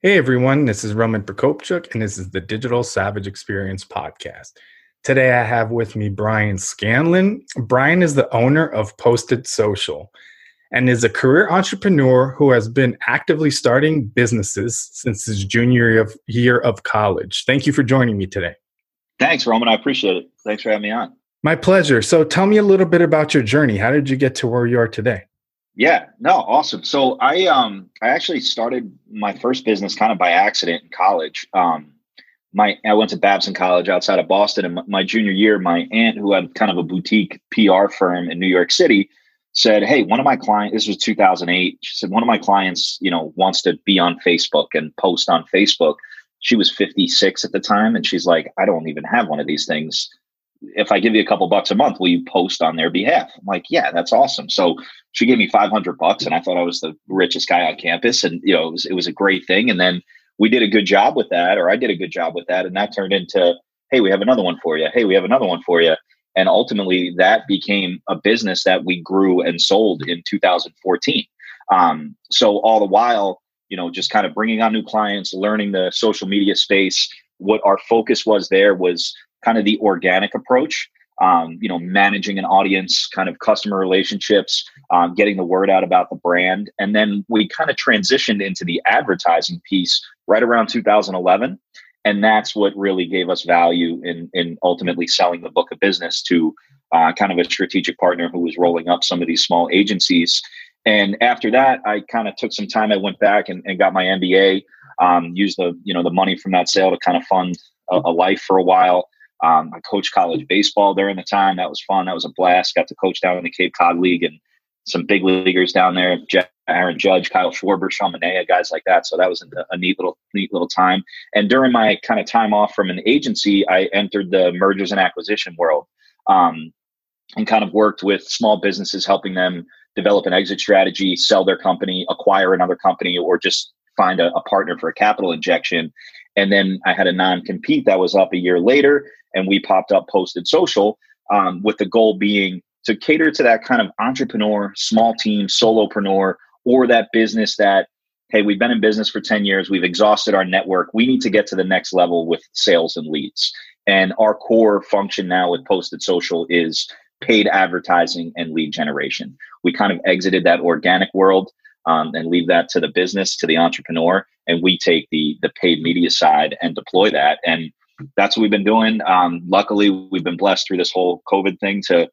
Hey everyone, this is Roman Prokopchuk, and this is the Digital Savage Experience podcast. Today I have with me Brian Scanlon. Brian is the owner of Posted Social and is a career entrepreneur who has been actively starting businesses since his junior year of, year of college. Thank you for joining me today. Thanks, Roman. I appreciate it. Thanks for having me on. My pleasure. So tell me a little bit about your journey. How did you get to where you are today? Yeah, no, awesome. So I um I actually started my first business kind of by accident in college. Um my I went to Babson College outside of Boston and my junior year my aunt who had kind of a boutique PR firm in New York City said, "Hey, one of my clients this was 2008. She said one of my clients, you know, wants to be on Facebook and post on Facebook." She was 56 at the time and she's like, "I don't even have one of these things." If I give you a couple bucks a month, will you post on their behalf? I'm like, yeah, that's awesome. So she gave me 500 bucks and I thought I was the richest guy on campus. And, you know, it was, it was a great thing. And then we did a good job with that, or I did a good job with that. And that turned into, hey, we have another one for you. Hey, we have another one for you. And ultimately that became a business that we grew and sold in 2014. Um, so all the while, you know, just kind of bringing on new clients, learning the social media space. What our focus was there was kind of the organic approach. Um, you know, managing an audience, kind of customer relationships, um, getting the word out about the brand. And then we kind of transitioned into the advertising piece right around 2011. And that's what really gave us value in, in ultimately selling the book of business to uh, kind of a strategic partner who was rolling up some of these small agencies. And after that, I kind of took some time. I went back and, and got my MBA, um, used the you know the money from that sale to kind of fund a, a life for a while. Um, I coached college baseball during the time. That was fun. That was a blast. Got to coach down in the Cape Cod League and some big leaguers down there. Aaron Judge, Kyle Schwarber, Sean Manaea, guys like that. So that was a, a neat little, neat little time. And during my kind of time off from an agency, I entered the mergers and acquisition world, um, and kind of worked with small businesses, helping them develop an exit strategy, sell their company, acquire another company, or just find a, a partner for a capital injection. And then I had a non compete that was up a year later and we popped up posted social um, with the goal being to cater to that kind of entrepreneur small team solopreneur or that business that hey we've been in business for 10 years we've exhausted our network we need to get to the next level with sales and leads. And our core function now with posted social is paid advertising and lead generation. We kind of exited that organic world um, and leave that to the business to the entrepreneur and we take the the paid media side and deploy that and that's what we've been doing. Um, luckily, we've been blessed through this whole COVID thing to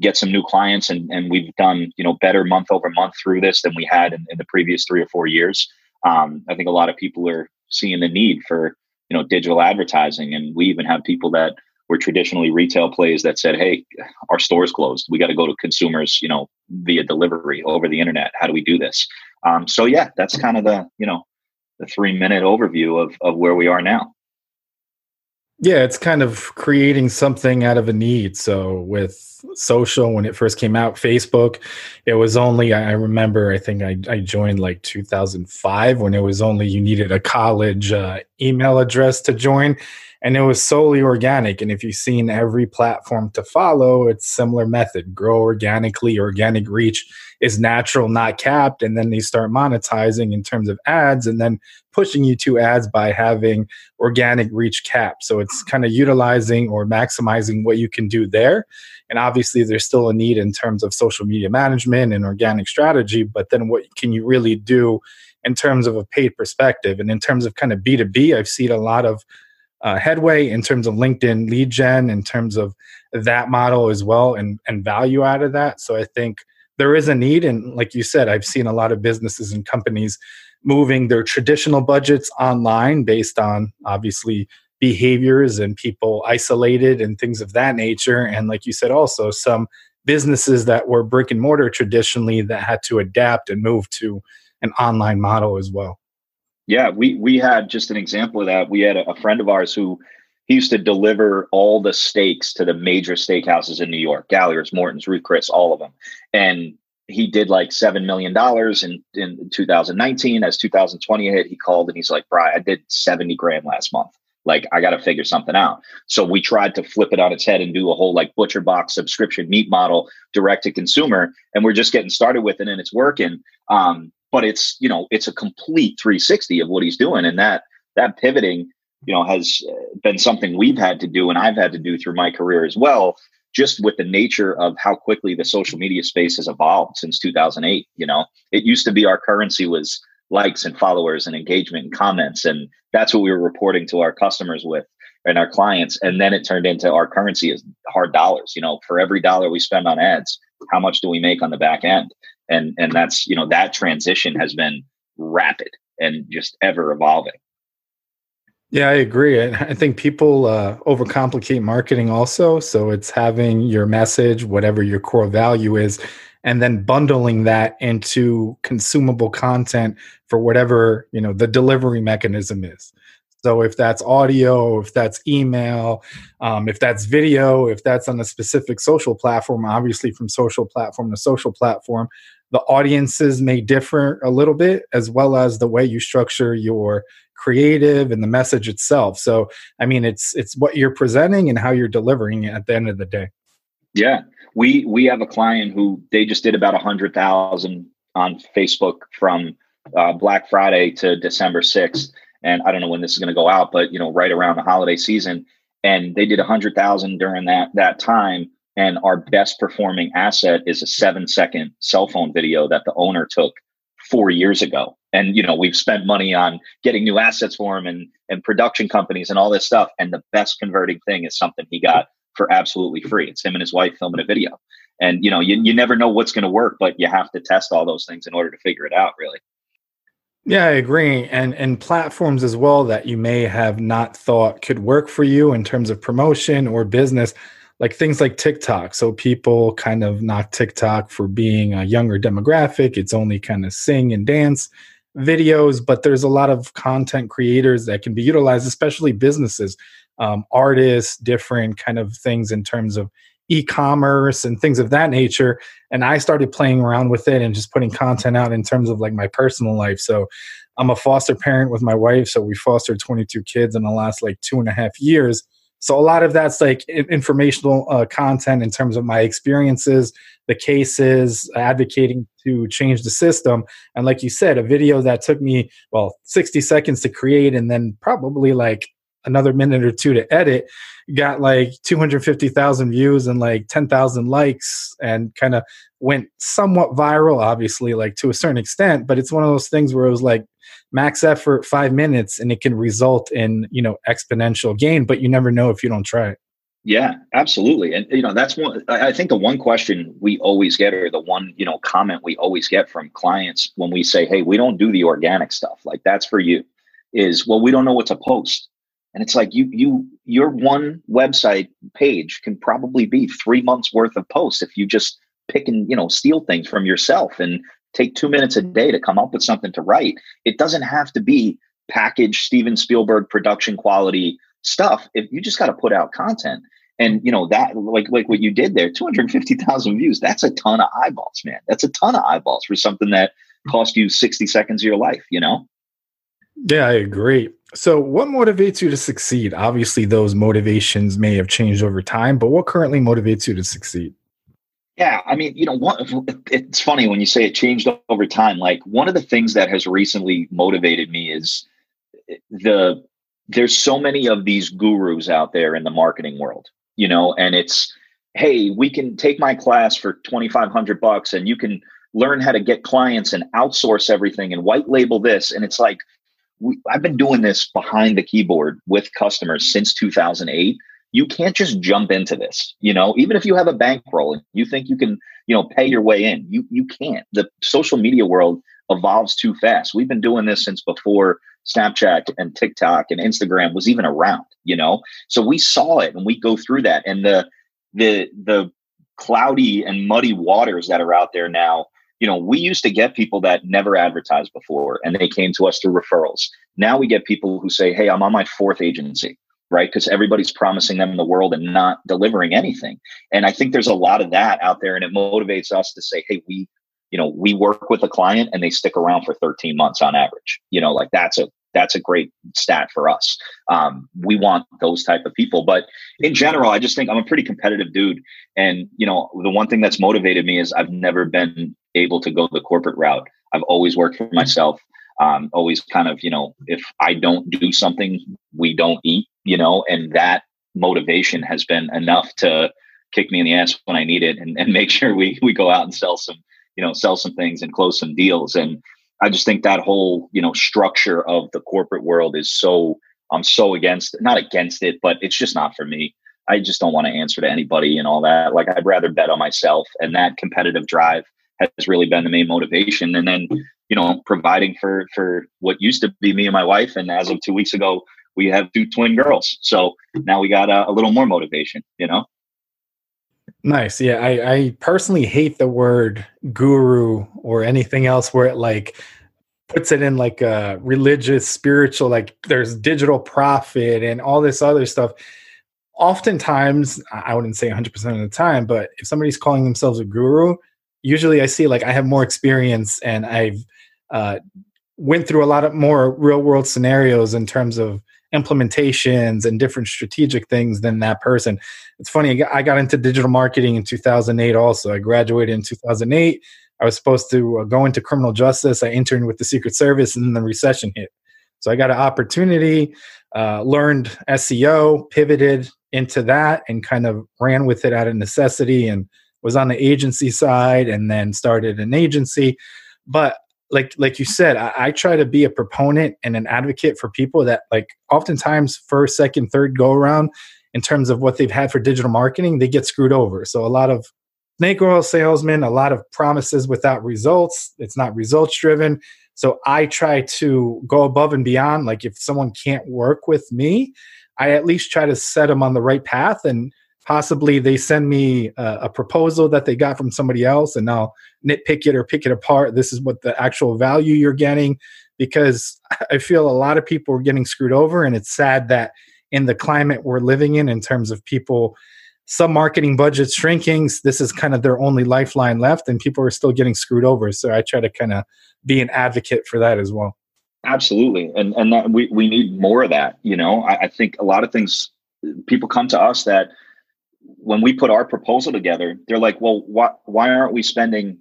get some new clients, and, and we've done you know better month over month through this than we had in, in the previous three or four years. Um, I think a lot of people are seeing the need for you know digital advertising, and we even have people that were traditionally retail plays that said, "Hey, our store's closed. We got to go to consumers, you know, via delivery over the internet. How do we do this?" Um, so yeah, that's kind of the you know the three minute overview of of where we are now. Yeah, it's kind of creating something out of a need. So with social, when it first came out, Facebook, it was only I remember I think I, I joined like 2005 when it was only you needed a college uh, email address to join, and it was solely organic. And if you've seen every platform to follow, it's similar method: grow organically, organic reach is natural, not capped, and then they start monetizing in terms of ads, and then pushing you to ads by having organic reach cap. So it's kind of utilizing or maximizing what you can do there. And obviously, there's still a need in terms of social media management and organic strategy, but then what can you really do? in terms of a paid perspective and in terms of kind of b2b i've seen a lot of uh, headway in terms of LinkedIn lead gen, in terms of that model as well, and and value out of that. So I think there is a need, and like you said, I've seen a lot of businesses and companies moving their traditional budgets online based on obviously behaviors and people isolated and things of that nature. And like you said, also some businesses that were brick and mortar traditionally that had to adapt and move to an online model as well. Yeah, we we had just an example of that. We had a, a friend of ours who he used to deliver all the steaks to the major steakhouses in New York, Gallagher's, Morton's, Ruth Chris, all of them. And he did like seven million dollars in, in 2019. As 2020 hit, he called and he's like, Brian, I did 70 grand last month. Like, I got to figure something out. So we tried to flip it on its head and do a whole like butcher box subscription meat model direct to consumer. And we're just getting started with it and it's working. Um, but it's you know it's a complete 360 of what he's doing and that that pivoting you know has uh, been something we've had to do and i've had to do through my career as well just with the nature of how quickly the social media space has evolved since 2008 you know? It used to be our currency was likes and followers and engagement and comments and that's what we were reporting to our customers with and our clients and then it turned into our currency is hard dollars you know? For every dollar we spend on ads how much do we make on the back end? And and that's you know that transition has been rapid and just ever evolving yeah, I agree. I think people uh, overcomplicate marketing also. So it's having your message, whatever your core value is, and then bundling that into consumable content for whatever you know the delivery mechanism is. So if that's audio, if that's email, um, if that's video, if that's on a specific social platform, obviously from social platform to social platform, the audiences may differ a little bit, as well as the way you structure your creative and the message itself. So, I mean, it's it's what you're presenting and how you're delivering it at the end of the day. Yeah, we we have a client who they just did about a hundred thousand on Facebook from uh, Black Friday to December sixth, and I don't know when this is going to go out, but you know, right around the holiday season, and they did a hundred thousand during that that time. And our best performing asset is a seven second cell phone video that the owner took four years ago. And you know we've spent money on getting new assets for him and and production companies and all this stuff. And the best converting thing is something he got for absolutely free. It's him and his wife filming a video. And you know you, you never know what's going to work but you have to test all those things in order to figure it out really. Yeah i agree. And and platforms as well that you may have not thought could work for you in terms of promotion or business like things like TikTok. So people kind of knock TikTok for being a younger demographic. It's only kind of sing and dance videos, but there's a lot of content creators that can be utilized, especially businesses, um, artists, different kind of things in terms of e-commerce and things of that nature. And I started playing around with it and just putting content out in terms of like my personal life. So I'm a foster parent with my wife. So we fostered 22 kids in the last like two and a half years. So a lot of that's like informational uh, content in terms of my experiences, the cases, advocating to change the system. And like you said, a video that took me, well, 60 seconds to create and then probably like another minute or two to edit got like 250,000 views and like 10,000 likes and kind of went somewhat viral obviously like to a certain extent but it's one of those things where it was like max effort 5 minutes and it can result in you know exponential gain but you never know if you don't try it yeah, absolutely. And you know, that's one I think the one question we always get or the one, you know, comment we always get from clients when we say, "Hey, we don't do the organic stuff." Like that's for you. Is, "Well, we don't know what to post." And it's like you you your one website page can probably be 3 months worth of posts if you just pick and, you know, steal things from yourself and take 2 minutes a day to come up with something to write. It doesn't have to be packaged Steven Spielberg production quality stuff. If you just got to put out content and you know that like like what you did there 250000 views that's a ton of eyeballs man that's a ton of eyeballs for something that cost you 60 seconds of your life you know yeah i agree so what motivates you to succeed obviously those motivations may have changed over time but what currently motivates you to succeed yeah i mean you know what it's funny when you say it changed over time like one of the things that has recently motivated me is eh, the there's so many of these gurus out there in the marketing world you know, and it's, hey, we can take my class for 2,500 bucks and you can learn how to get clients and outsource everything and white label this. And it's like, we, I've been doing this behind the keyboard with customers since 2008. You can't just jump into this, you know, even if you have a bankroll and you think you can, you know, pay your way in, you, you can't. The social media world evolves too fast. We've been doing this since before Snapchat and TikTok and Instagram was even around, you know? So we saw it and we go through that. And the the the cloudy and muddy waters that are out there now, you know, we used to get people that never advertised before and they came to us through referrals. Now we get people who say, Hey, I'm on my fourth agency, right? Because everybody's promising them the world and not delivering anything. And I think there's a lot of that out there and it motivates us to say, Hey, we you know we work with a client and they stick around for 13 months on average you know like that's a that's a great stat for us um, we want those type of people but in general i just think i'm a pretty competitive dude and you know the one thing that's motivated me is i've never been able to go the corporate route I've always worked for myself. Um, always kind of, you know, if I don't do something, we don't eat, you know, and that motivation has been enough to kick me in the ass when I need it and, and make sure we we go out and sell some, you know, sell some things and close some deals. And I just think that whole, you know, structure of the corporate world is so I'm so against not against it, but it's just not for me. I just don't want to answer to anybody and all that. Like I'd rather bet on myself and that competitive drive has really been the main motivation. And then, you know, providing for for what used to be me and my wife. And as of two weeks ago, we have two twin girls. So now we got a, a little more motivation, you know? Nice. Yeah. I, I personally hate the word guru or anything else where it like puts it in like a religious, spiritual, like there's digital prophet and all this other stuff oftentimes i wouldn't say 100% of the time but if somebody's calling themselves a guru usually i see like i have more experience and i've uh, went through a lot of more real world scenarios in terms of implementations and different strategic things than that person. It's funny i got into digital marketing in 2008 also. I graduated in 2008 i was supposed to uh, go into criminal justice. I interned with the secret service and then the recession hit. So i got an opportunity uh, learned seo pivoted into that and kind of ran with it out of necessity and was on the agency side and then started an agency. But like like you said I, I, try to be a proponent and an advocate for people that like oftentimes first second third go around in terms of what they've had for digital marketing they get screwed over. So a lot of snake oil salesmen a lot of promises without results. It's not results driven. So i try to go above and beyond. Like if someone can't work with me I at least try to set them on the right path and possibly they send me a, a, proposal that they got from somebody else and I'll nitpick it or pick it apart. This is what the actual value you're getting because I feel a lot of people are getting screwed over and it's sad that in the climate we're living in in terms of people some marketing budgets shrinking this is kind of their only lifeline left and people are still getting screwed over so i try to kind of be an advocate for that as well Absolutely, and and that we we need more of that. You know, I, I think a lot of things people come to us that when we put our proposal together, they're like, "Well, why why aren't we spending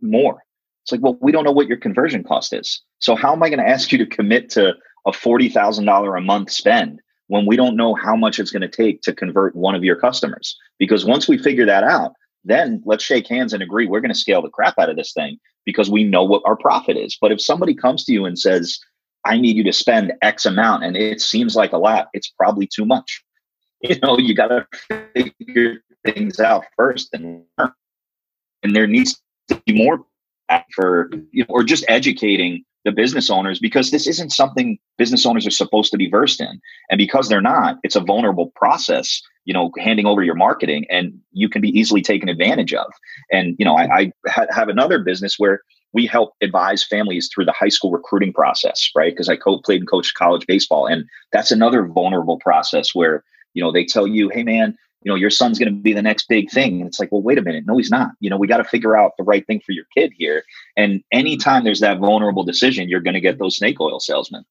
more?" It's like, "Well, we don't know what your conversion cost is. So how am I going to ask you to commit to a forty thousand dollar a month spend when we don't know how much it's going to take to convert one of your customers? Because once we figure that out, then let's shake hands and agree we're going to scale the crap out of this thing because we know what our profit is. But if somebody comes to you and says, I need you to spend X amount, and it seems like a lot, it's probably too much. You know, you got to figure things out first, and and there needs to be more for you know, or just educating the business owners because this isn't something business owners are supposed to be versed in, and because they're not, it's a vulnerable process you know handing over your marketing and you can be easily taken advantage of. And you know i, I ha- have another business where we help advise families through the high school recruiting process right? Because i co- played and coached college baseball and that's another vulnerable process where you know they tell you hey man you know your son's going to be the next big thing and it's like well wait a minute no he's not you know we got to figure out the right thing for your kid here and anytime there's that vulnerable decision you're going to get those snake oil salesmen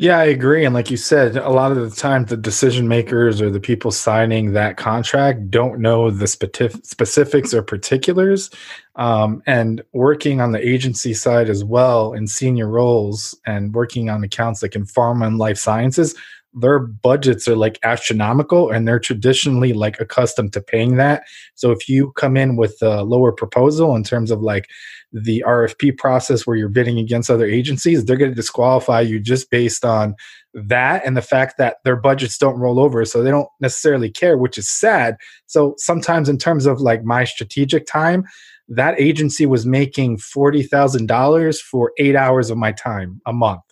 yeah, I agree. And like you said, a lot of the time, the decision makers or the people signing that contract don't know the specifics or particulars. Um, and working on the agency side as well in senior roles and working on accounts like in pharma and life sciences, their budgets are like astronomical and they're traditionally like accustomed to paying that. So if you come in with a lower proposal in terms of like the RFP process where you're bidding against other agencies, they're going to disqualify you just based on that and the fact that their budgets don't roll over. So they don't necessarily care, which is sad. So sometimes, in terms of like my strategic time, that agency was making $40,000 for eight hours of my time a month.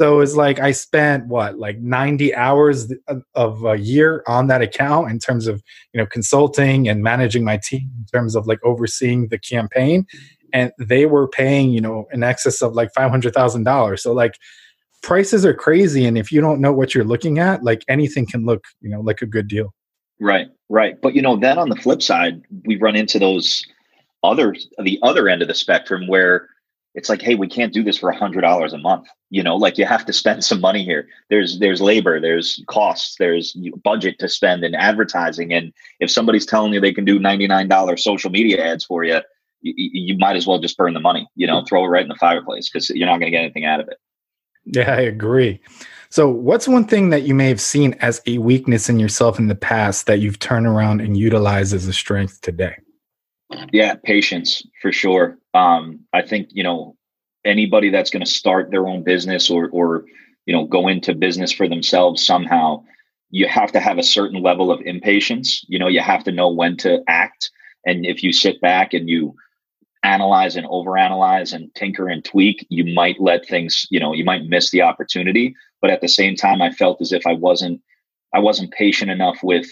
So it's like I spent what like 90 hours of a year on that account in terms of you know consulting and managing my team in terms of like overseeing the campaign. And they were paying you know in excess of like $500,000 so like prices are crazy. And if you don't know what you're looking at like anything can look you know like a good deal. Right right. But you know then on the flip side we run into those other the other end of the spectrum where it's like hey we can't do this for a hundred dollars a month you know like you have to spend some money here there's there's labor there's costs there's budget to spend in advertising and if somebody's telling you they can do $99 social media ads for you you, you might as well just burn the money, you know, throw it right in the fireplace because you're not going to get anything out of it. Yeah, I agree. So, what's one thing that you may have seen as a weakness in yourself in the past that you've turned around and utilized as a strength today? Yeah, patience for sure. Um, I think you know anybody that's going to start their own business or or you know go into business for themselves somehow, you have to have a certain level of impatience. You know, you have to know when to act, and if you sit back and you analyze and overanalyze and tinker and tweak, you might let things, you know, you might miss the opportunity. But at the same time, I felt as if I wasn't, I wasn't patient enough with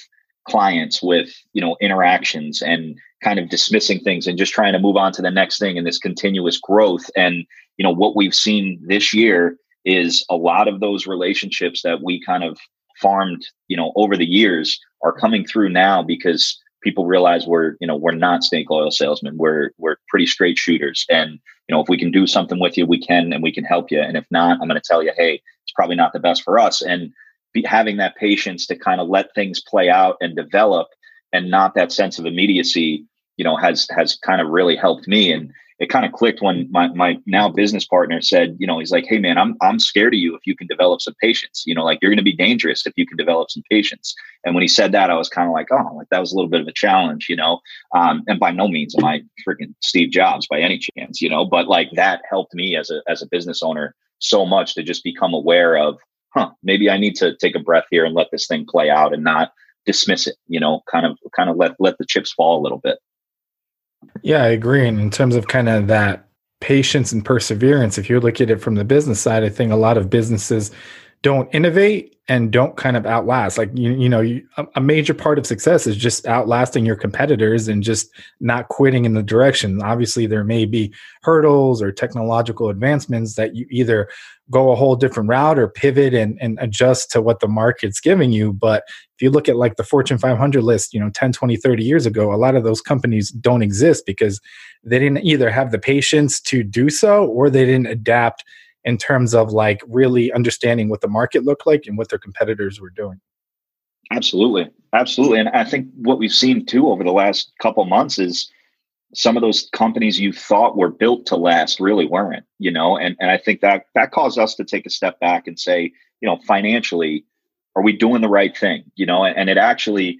clients, with you know, interactions, and kind of dismissing things and just trying to move on to the next thing and this continuous growth. And you know, what we've seen this year is a lot of those relationships that we kind of farmed, you know, over the years are coming through now because people realize we're you know we're not snake oil salesmen. We're we're pretty straight shooters. And you know if we can do something with you we can and we can help you. And if not i'm going to tell you hey it's probably not the best for us. And be, having that patience to kind of let things play out and develop and not that sense of immediacy you know has has kind of really helped me and it kind of clicked when my, my now business partner said, you know, he's like, Hey man, I'm, I'm scared of you if you can develop some patience, you know, like you're going to be dangerous if you can develop some patience. And when he said that, I was kind of like, Oh, like that was a little bit of a challenge, you know? Um, and by no means am I freaking Steve Jobs by any chance, you know, but like that helped me as a, as a business owner so much to just become aware of, huh, maybe I need to take a breath here and let this thing play out and not dismiss it, you know, kind of, kind of let, let the chips fall a little bit. Yeah, I agree. And in terms of kind of that patience and perseverance, if you look at it from the business side, I think a lot of businesses don't innovate and don't kind of outlast. Like you, you know, you, a major part of success is just outlasting your competitors and just not quitting in the direction. Obviously, there may be hurdles or technological advancements that you either go a whole different route or pivot and, and adjust to what the market's giving you. But if you look at like the Fortune 500 list, you know, 10, 20, 30 years ago, a lot of those companies don't exist because they didn't either have the patience to do so or they didn't adapt in terms of like really understanding what the market looked like and what their competitors were doing. Absolutely. Absolutely. And I think what we've seen too over the last couple months is some of those companies you thought were built to last really weren't, you know, and, and I think that that caused us to take a step back and say, you know, financially, are we doing the right thing? You know, and, and it actually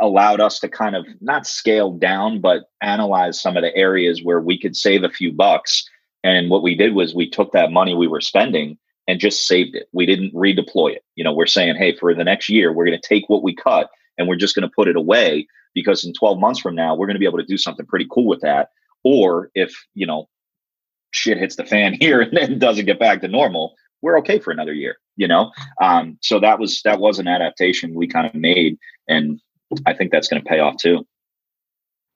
allowed us to kind of not scale down, but analyze some of the areas where we could save a few bucks and what we did was we took that money we were spending and just saved it. We didn't redeploy it. You know, we're saying, hey, for the next year, we're going to take what we cut and we're just going to put it away because in 12 months from now, we're going to be able to do something pretty cool with that. Or if, you know, shit hits the fan here and then doesn't get back to normal, we're okay for another year, you know? Um, so that was, that was an adaptation we kind of made. And I think that's going to pay off too.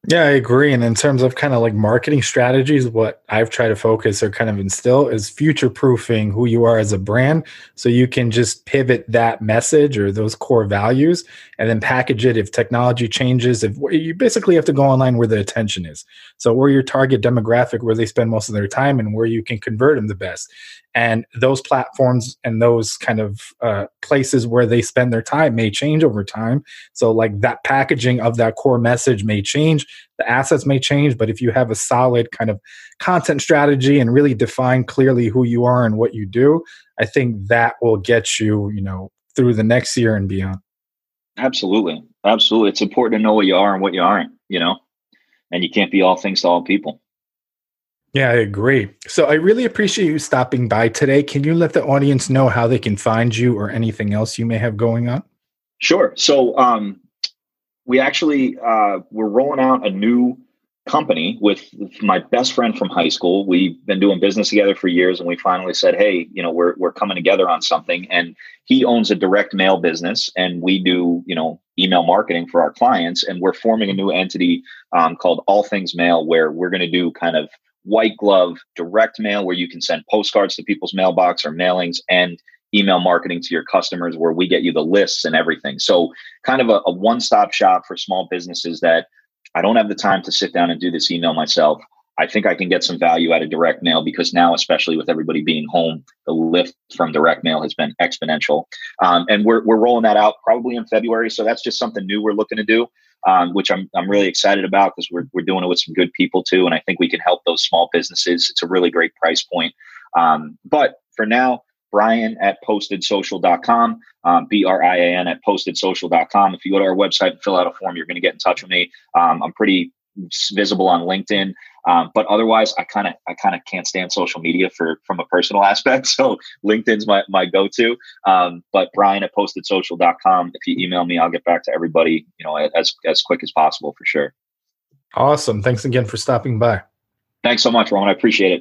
Yeah, I agree. And in terms of kind of like marketing strategies, what I've tried to focus or kind of instill is future proofing who you are as a brand. So you can just pivot that message or those core values and then package it if technology changes. If you basically have to go online where the attention is. So where your target demographic, where they spend most of their time and where you can convert them the best and those platforms and those kind of uh, places where they spend their time may change over time so like that packaging of that core message may change the assets may change but if you have a solid kind of content strategy and really define clearly who you are and what you do i think that will get you you know through the next year and beyond absolutely absolutely it's important to know what you are and what you aren't you know and you can't be all things to all people yeah, I agree. So I really appreciate you stopping by today. Can you let the audience know how they can find you or anything else you may have going on? Sure. So um, we actually uh, we're rolling out a new company with my best friend from high school. We've been doing business together for years, and we finally said, "Hey, you know, we're we're coming together on something." And he owns a direct mail business, and we do you know email marketing for our clients. And we're forming a new entity um, called All Things Mail, where we're going to do kind of white glove direct mail where you can send postcards to people's mailbox or mailings and email marketing to your customers where we get you the lists and everything. So kind of a, a one-stop shop for small businesses that I don't have the time to sit down and do this email myself. I think I can get some value out of direct mail because now, especially with everybody being home, the lift from direct mail has been exponential. Um, and we're, we're rolling that out probably in February. So that's just something new we're looking to do. um, which I'm, I'm really excited about because we're, we're doing it with some good people too. And I think we can help those small businesses. It's a really great price point. Um, but for now, Brian at postedsocial.com, um, B R I A N at postedsocial.com. If you go to our website and fill out a form, you're going to get in touch with me. Um, I'm pretty visible on LinkedIn. Um, but otherwise, I kind of I kind of can't stand social media for from a personal aspect. So LinkedIn's my my go to. Um, but Brian at postedsocial.com. If you email me, I'll get back to everybody. You know, as as quick as possible for sure. Awesome. Thanks again for stopping by. Thanks so much, Roman. I appreciate it.